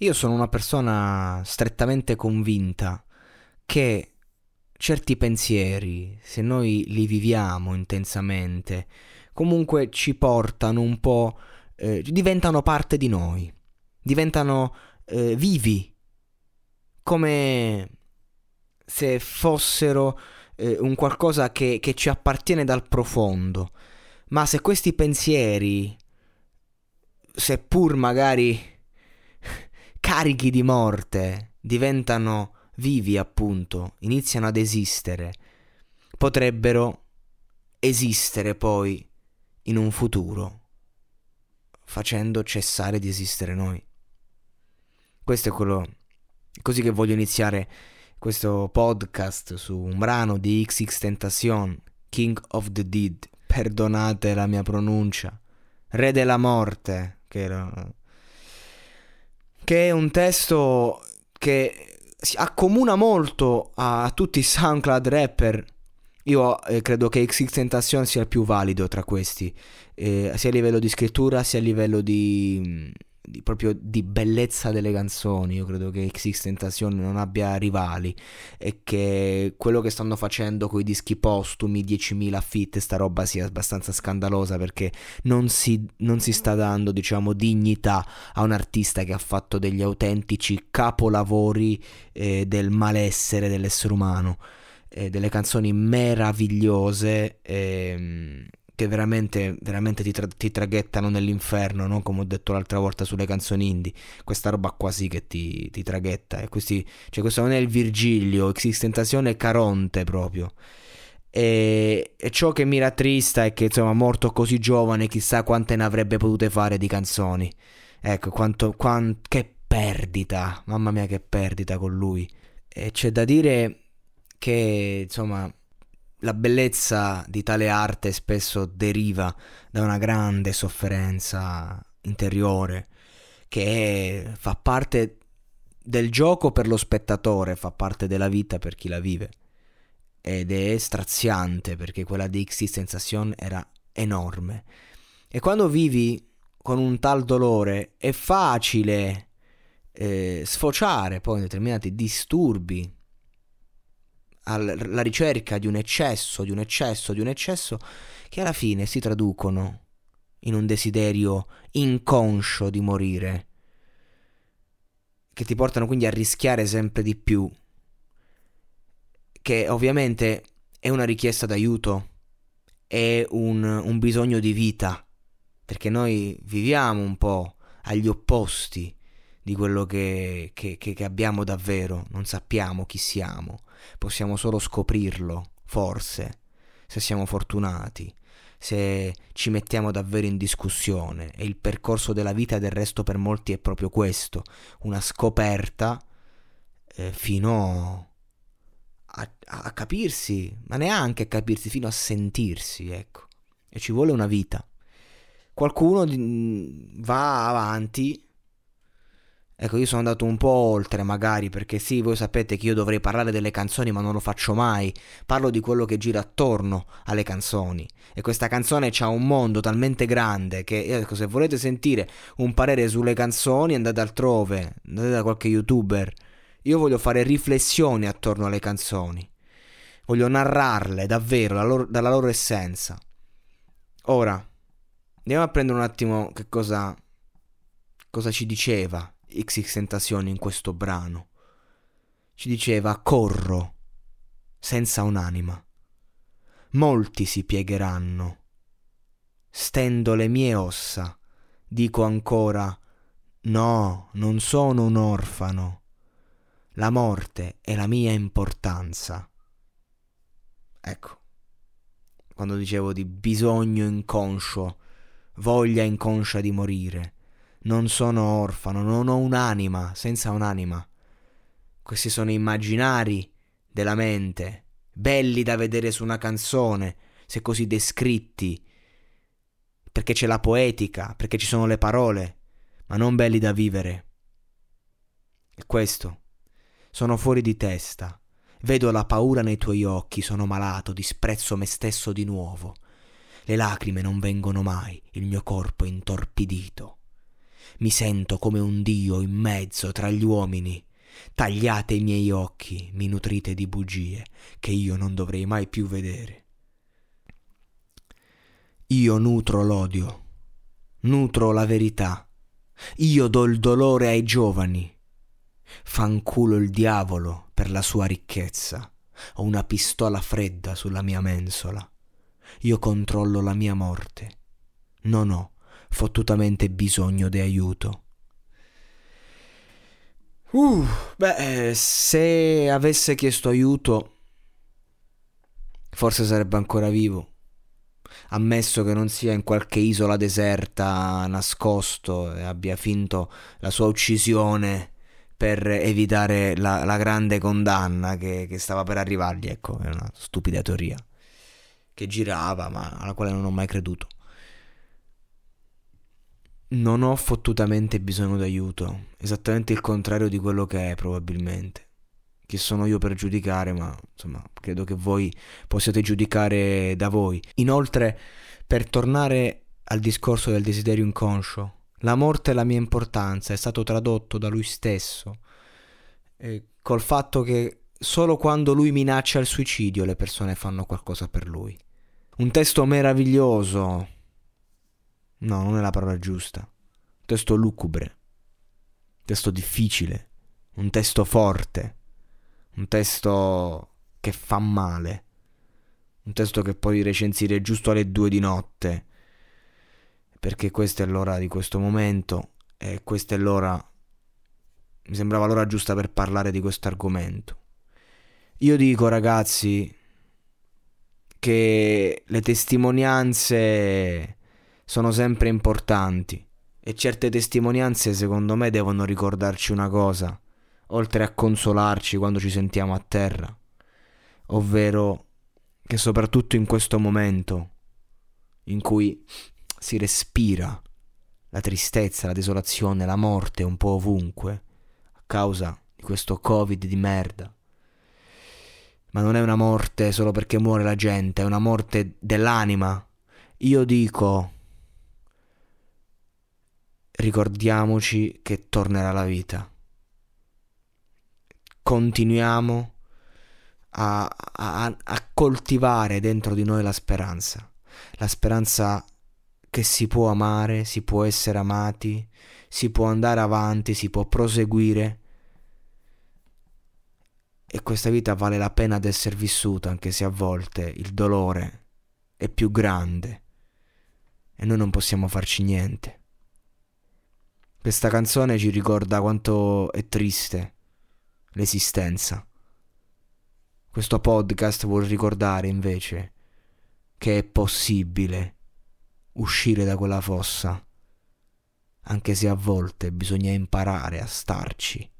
Io sono una persona strettamente convinta che certi pensieri, se noi li viviamo intensamente, comunque ci portano un po', eh, diventano parte di noi, diventano eh, vivi, come se fossero eh, un qualcosa che, che ci appartiene dal profondo. Ma se questi pensieri, seppur magari carichi di morte, diventano vivi appunto, iniziano ad esistere, potrebbero esistere poi in un futuro, facendo cessare di esistere noi. Questo è quello così che voglio iniziare questo podcast su un brano di XX Tentacion, King of the Dead. Perdonate la mia pronuncia. Re della morte, che, era... che è un testo che si accomuna molto a tutti i SoundCloud rapper. Io eh, credo che XX Tentacion sia il più valido tra questi, eh, sia a livello di scrittura sia a livello di, di, proprio di bellezza delle canzoni. Io credo che XX Tentacion non abbia rivali e che quello che stanno facendo con i dischi postumi, 10.000 fit, sta roba sia abbastanza scandalosa perché non si, non si sta dando, diciamo, dignità a un artista che ha fatto degli autentici capolavori eh, del malessere dell'essere umano. Eh, delle canzoni meravigliose ehm, che veramente, veramente ti, tra- ti, traghettano nell'inferno, no? come ho detto l'altra volta sulle canzoni indie. Questa roba qua sì che ti, ti traghetta. E questi, cioè, questo non è il Virgilio, Existentazione Caronte proprio. E, e, ciò che mi rattrista è che insomma morto così giovane chissà quante ne avrebbe potute fare di canzoni ecco quanto, quant, che perdita mamma mia che perdita con lui e c'è da dire che insomma la bellezza di tale arte spesso deriva da una grande sofferenza interiore che fa parte del gioco per lo spettatore, fa parte della vita per chi la vive. Ed è straziante perché quella di X Sensation era enorme. E quando vivi con un tal dolore è facile eh, sfociare poi in determinati disturbi alla ricerca di un eccesso, di un eccesso, di un eccesso, che alla fine si traducono in un desiderio inconscio di morire, che ti portano quindi a rischiare sempre di più, che ovviamente è una richiesta d'aiuto, è un, un bisogno di vita, perché noi viviamo un po' agli opposti di quello che, che, che, abbiamo davvero, non sappiamo chi siamo, possiamo solo scoprirlo, forse, se siamo fortunati, se ci mettiamo davvero in discussione e il percorso della vita del resto per molti è proprio questo, una scoperta eh, fino a, a capirsi, ma neanche a capirsi, fino a sentirsi, ecco, e ci vuole una vita. Qualcuno va avanti Ecco, io sono andato un po' oltre magari perché sì, voi sapete che io dovrei parlare delle canzoni ma non lo faccio mai. Parlo di quello che gira attorno alle canzoni. E questa canzone ha un mondo talmente grande che ecco, se volete sentire un parere sulle canzoni andate altrove, andate da qualche youtuber. Io voglio fare riflessioni attorno alle canzoni. Voglio narrarle davvero dalla loro, dalla loro essenza. Ora, andiamo a prendere un attimo che cosa, cosa ci diceva XX Tentacion in questo brano. Ci diceva corro senza un'anima. Molti si piegheranno. Stendo le mie ossa. Dico ancora no, non sono un orfano. La morte è la mia importanza. Ecco, quando dicevo di bisogno inconscio, voglia inconscia di morire non sono orfano, non ho un'anima, senza un'anima. Questi sono immaginari della mente, belli da vedere su una canzone, se così descritti, perché c'è la poetica, perché ci sono le parole, ma non belli da vivere. E questo, sono fuori di testa. Vedo la paura nei tuoi occhi, sono malato, disprezzo me stesso di nuovo. Le lacrime non vengono mai, il mio corpo è intorpidito. Mi sento come un dio in mezzo tra gli uomini. Tagliate i miei occhi, mi nutrite di bugie che io non dovrei mai più vedere. Io nutro l'odio, nutro la verità, io do il dolore ai giovani. Fanculo il diavolo per la sua ricchezza. Ho una pistola fredda sulla mia mensola. Io controllo la mia morte. Non ho fottutamente bisogno di aiuto. Uh, beh, se avesse chiesto aiuto, forse sarebbe ancora vivo. Ammesso che non sia in qualche isola deserta, nascosto e abbia finto la sua uccisione per evitare la, la grande condanna che, che stava per arrivargli. Ecco, è una stupida teoria che girava, ma alla quale non ho mai creduto. Non ho fottutamente bisogno d'aiuto, esattamente il contrario di quello che è probabilmente. Chi sono io per giudicare, ma insomma, credo che voi possiate giudicare da voi. Inoltre, per tornare al discorso del desiderio inconscio, la morte e la mia importanza è stato tradotto da lui stesso, eh, col fatto che solo quando lui minaccia il suicidio le persone fanno qualcosa per lui. Un testo meraviglioso, No, non è la parola giusta. Un testo lucubre. Un testo difficile. Un testo forte. Un testo che fa male. Un testo che puoi recensire giusto alle due di notte. Perché questa è l'ora di questo momento e questa è l'ora... Mi sembrava l'ora giusta per parlare di questo argomento. Io dico ragazzi che le testimonianze sono sempre importanti e certe testimonianze secondo me devono ricordarci una cosa, oltre a consolarci quando ci sentiamo a terra, ovvero che soprattutto in questo momento in cui si respira la tristezza, la desolazione, la morte un po' ovunque, a causa di questo covid di merda. Ma non è una morte solo perché muore la gente, è una morte dell'anima. Io dico ricordiamoci che tornerà la vita. Continuiamo a, a, a, coltivare dentro di noi la speranza, la speranza che si può amare, si può essere amati, si può andare avanti, si può proseguire e questa vita vale la pena di essere vissuta anche se a volte il dolore è più grande e noi non possiamo farci niente. Questa canzone ci ricorda quanto è triste l'esistenza. Questo podcast vuol ricordare invece che è possibile uscire da quella fossa, anche se a volte bisogna imparare a starci.